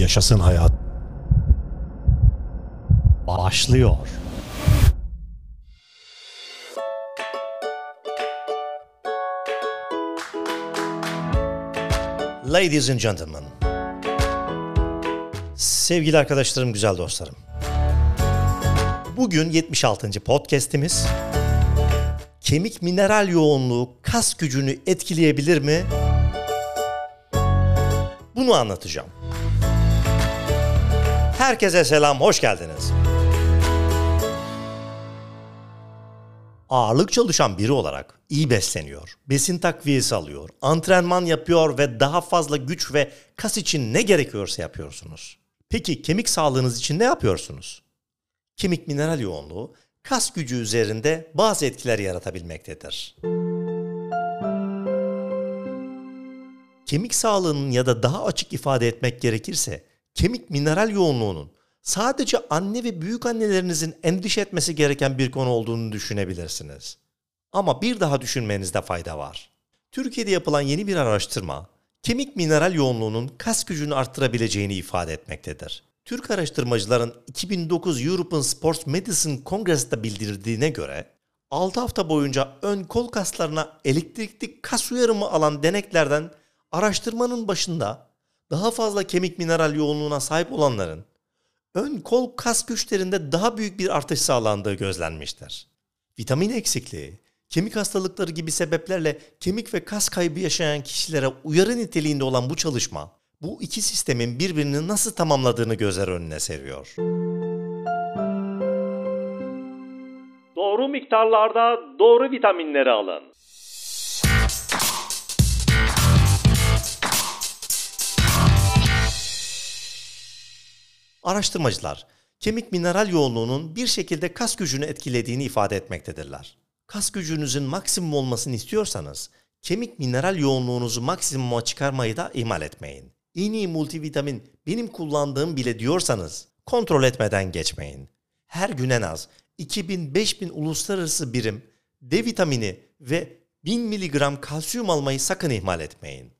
Yaşasın hayat. Başlıyor. Ladies and gentlemen. Sevgili arkadaşlarım, güzel dostlarım. Bugün 76. podcast'imiz. Kemik mineral yoğunluğu kas gücünü etkileyebilir mi? Bunu anlatacağım. Herkese selam, hoş geldiniz. Ağırlık çalışan biri olarak iyi besleniyor, besin takviyesi alıyor, antrenman yapıyor ve daha fazla güç ve kas için ne gerekiyorsa yapıyorsunuz. Peki kemik sağlığınız için ne yapıyorsunuz? Kemik mineral yoğunluğu kas gücü üzerinde bazı etkiler yaratabilmektedir. Kemik sağlığının ya da daha açık ifade etmek gerekirse kemik mineral yoğunluğunun sadece anne ve büyük annelerinizin endişe etmesi gereken bir konu olduğunu düşünebilirsiniz. Ama bir daha düşünmenizde fayda var. Türkiye'de yapılan yeni bir araştırma, kemik mineral yoğunluğunun kas gücünü arttırabileceğini ifade etmektedir. Türk araştırmacıların 2009 European Sports Medicine Congress'ta bildirdiğine göre 6 hafta boyunca ön kol kaslarına elektrikli kas uyarımı alan deneklerden araştırmanın başında daha fazla kemik mineral yoğunluğuna sahip olanların ön kol kas güçlerinde daha büyük bir artış sağlandığı gözlenmiştir. Vitamin eksikliği, kemik hastalıkları gibi sebeplerle kemik ve kas kaybı yaşayan kişilere uyarı niteliğinde olan bu çalışma, bu iki sistemin birbirini nasıl tamamladığını gözler önüne seriyor. Doğru miktarlarda doğru vitaminleri alın. Araştırmacılar, kemik mineral yoğunluğunun bir şekilde kas gücünü etkilediğini ifade etmektedirler. Kas gücünüzün maksimum olmasını istiyorsanız, kemik mineral yoğunluğunuzu maksimuma çıkarmayı da ihmal etmeyin. İğneyi multivitamin benim kullandığım bile diyorsanız, kontrol etmeden geçmeyin. Her gün en az 2000-5000 uluslararası birim D vitamini ve 1000 mg kalsiyum almayı sakın ihmal etmeyin.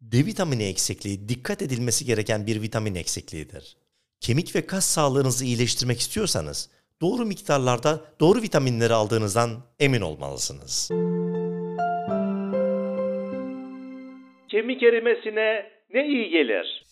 D vitamini eksikliği dikkat edilmesi gereken bir vitamin eksikliğidir. Kemik ve kas sağlığınızı iyileştirmek istiyorsanız doğru miktarlarda doğru vitaminleri aldığınızdan emin olmalısınız. Kemik erimesine ne iyi gelir?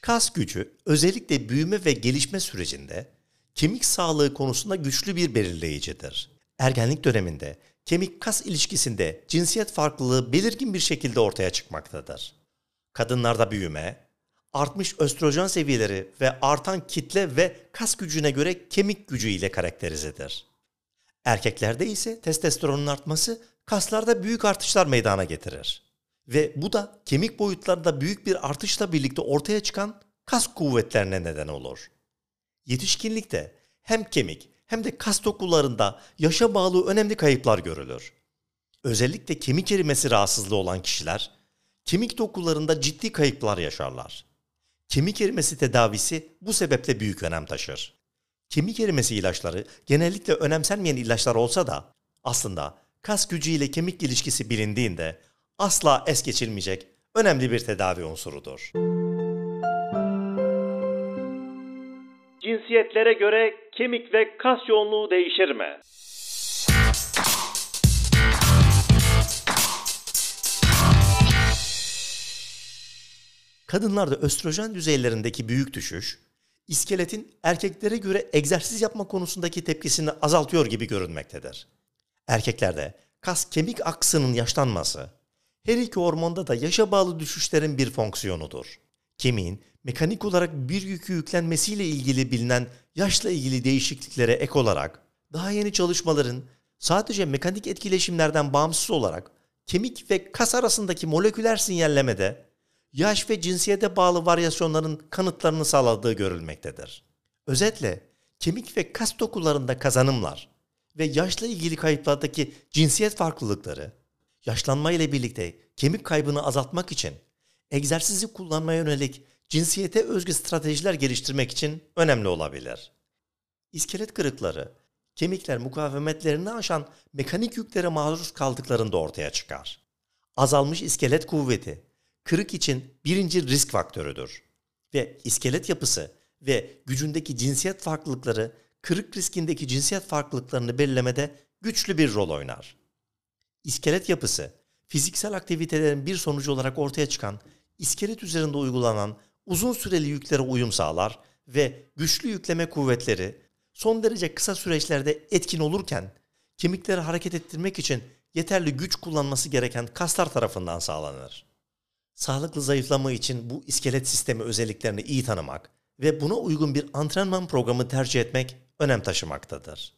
Kas gücü özellikle büyüme ve gelişme sürecinde kemik sağlığı konusunda güçlü bir belirleyicidir. Ergenlik döneminde kemik kas ilişkisinde cinsiyet farklılığı belirgin bir şekilde ortaya çıkmaktadır. Kadınlarda büyüme, artmış östrojen seviyeleri ve artan kitle ve kas gücüne göre kemik gücü ile karakterizedir. Erkeklerde ise testosteronun artması kaslarda büyük artışlar meydana getirir. Ve bu da kemik boyutlarında büyük bir artışla birlikte ortaya çıkan kas kuvvetlerine neden olur. Yetişkinlikte hem kemik hem de kas dokularında yaşa bağlı önemli kayıplar görülür. Özellikle kemik erimesi rahatsızlığı olan kişiler kemik dokularında ciddi kayıplar yaşarlar. Kemik erimesi tedavisi bu sebeple büyük önem taşır. Kemik erimesi ilaçları genellikle önemsenmeyen ilaçlar olsa da aslında kas gücü ile kemik ilişkisi bilindiğinde asla es geçilmeyecek önemli bir tedavi unsurudur. Cinsiyetlere göre kemik ve kas yoğunluğu değişir mi? Kadınlarda östrojen düzeylerindeki büyük düşüş, iskeletin erkeklere göre egzersiz yapma konusundaki tepkisini azaltıyor gibi görünmektedir. Erkeklerde kas kemik aksının yaşlanması, her iki hormonda da yaşa bağlı düşüşlerin bir fonksiyonudur. Kemiğin mekanik olarak bir yükü yüklenmesiyle ilgili bilinen yaşla ilgili değişikliklere ek olarak daha yeni çalışmaların sadece mekanik etkileşimlerden bağımsız olarak kemik ve kas arasındaki moleküler sinyallemede yaş ve cinsiyete bağlı varyasyonların kanıtlarını sağladığı görülmektedir. Özetle kemik ve kas dokularında kazanımlar ve yaşla ilgili kayıplardaki cinsiyet farklılıkları yaşlanma ile birlikte kemik kaybını azaltmak için egzersizi kullanmaya yönelik cinsiyete özgü stratejiler geliştirmek için önemli olabilir. İskelet kırıkları, kemikler mukavemetlerini aşan mekanik yüklere maruz kaldıklarında ortaya çıkar. Azalmış iskelet kuvveti, kırık için birinci risk faktörüdür. Ve iskelet yapısı ve gücündeki cinsiyet farklılıkları kırık riskindeki cinsiyet farklılıklarını belirlemede güçlü bir rol oynar. İskelet yapısı, fiziksel aktivitelerin bir sonucu olarak ortaya çıkan, iskelet üzerinde uygulanan uzun süreli yüklere uyum sağlar ve güçlü yükleme kuvvetleri son derece kısa süreçlerde etkin olurken kemikleri hareket ettirmek için yeterli güç kullanması gereken kaslar tarafından sağlanır. Sağlıklı zayıflama için bu iskelet sistemi özelliklerini iyi tanımak ve buna uygun bir antrenman programı tercih etmek önem taşımaktadır.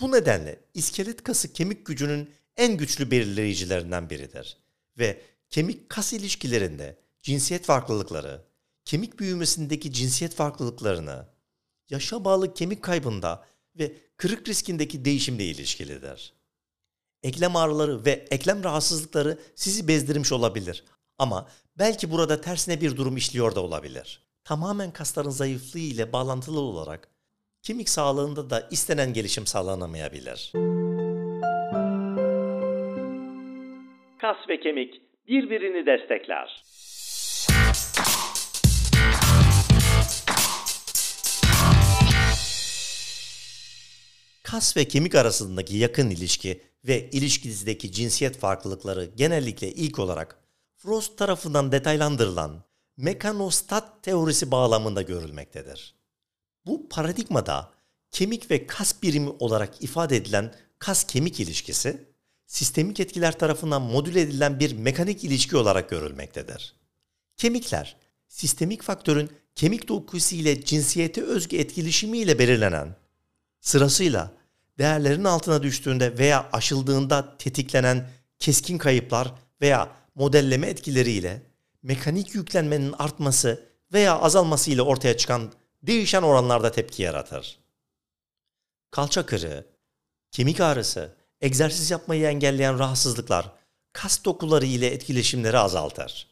Bu nedenle iskelet kası kemik gücünün en güçlü belirleyicilerinden biridir ve kemik kas ilişkilerinde cinsiyet farklılıkları, kemik büyümesindeki cinsiyet farklılıklarını, yaşa bağlı kemik kaybında ve kırık riskindeki değişimle ilişkilidir. Eklem ağrıları ve eklem rahatsızlıkları sizi bezdirmiş olabilir ama belki burada tersine bir durum işliyor da olabilir. Tamamen kasların zayıflığı ile bağlantılı olarak kemik sağlığında da istenen gelişim sağlanamayabilir. Kas ve kemik birbirini destekler. Kas ve kemik arasındaki yakın ilişki ve ilişkinizdeki cinsiyet farklılıkları genellikle ilk olarak Frost tarafından detaylandırılan mekanostat teorisi bağlamında görülmektedir. Bu paradigmada kemik ve kas birimi olarak ifade edilen kas-kemik ilişkisi, sistemik etkiler tarafından modüle edilen bir mekanik ilişki olarak görülmektedir. Kemikler, sistemik faktörün kemik dokusu ile cinsiyete özgü etkileşimiyle belirlenen, sırasıyla değerlerin altına düştüğünde veya aşıldığında tetiklenen keskin kayıplar veya modelleme etkileriyle mekanik yüklenmenin artması veya azalması ile ortaya çıkan değişen oranlarda tepki yaratır. Kalça kırığı, kemik ağrısı, egzersiz yapmayı engelleyen rahatsızlıklar kas dokuları ile etkileşimleri azaltır.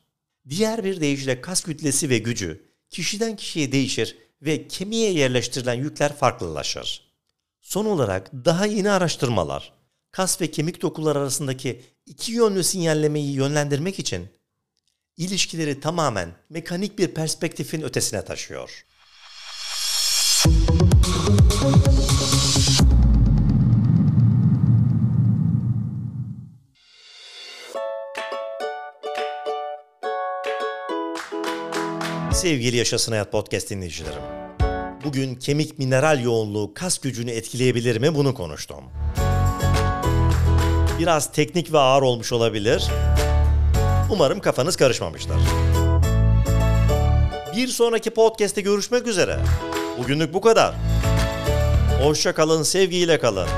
Diğer bir deyişle kas kütlesi ve gücü kişiden kişiye değişir ve kemiğe yerleştirilen yükler farklılaşır. Son olarak daha yeni araştırmalar kas ve kemik dokular arasındaki iki yönlü sinyallemeyi yönlendirmek için ilişkileri tamamen mekanik bir perspektifin ötesine taşıyor. Sevgili Yaşasın Hayat Podcast dinleyicilerim. Bugün kemik mineral yoğunluğu kas gücünü etkileyebilir mi bunu konuştum. Biraz teknik ve ağır olmuş olabilir. Umarım kafanız karışmamıştır. Bir sonraki podcast'te görüşmek üzere. Bugünlük bu kadar. Hoşça kalın, sevgiyle kalın.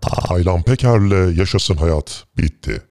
Taylan Peker'le Yaşasın Hayat bitti.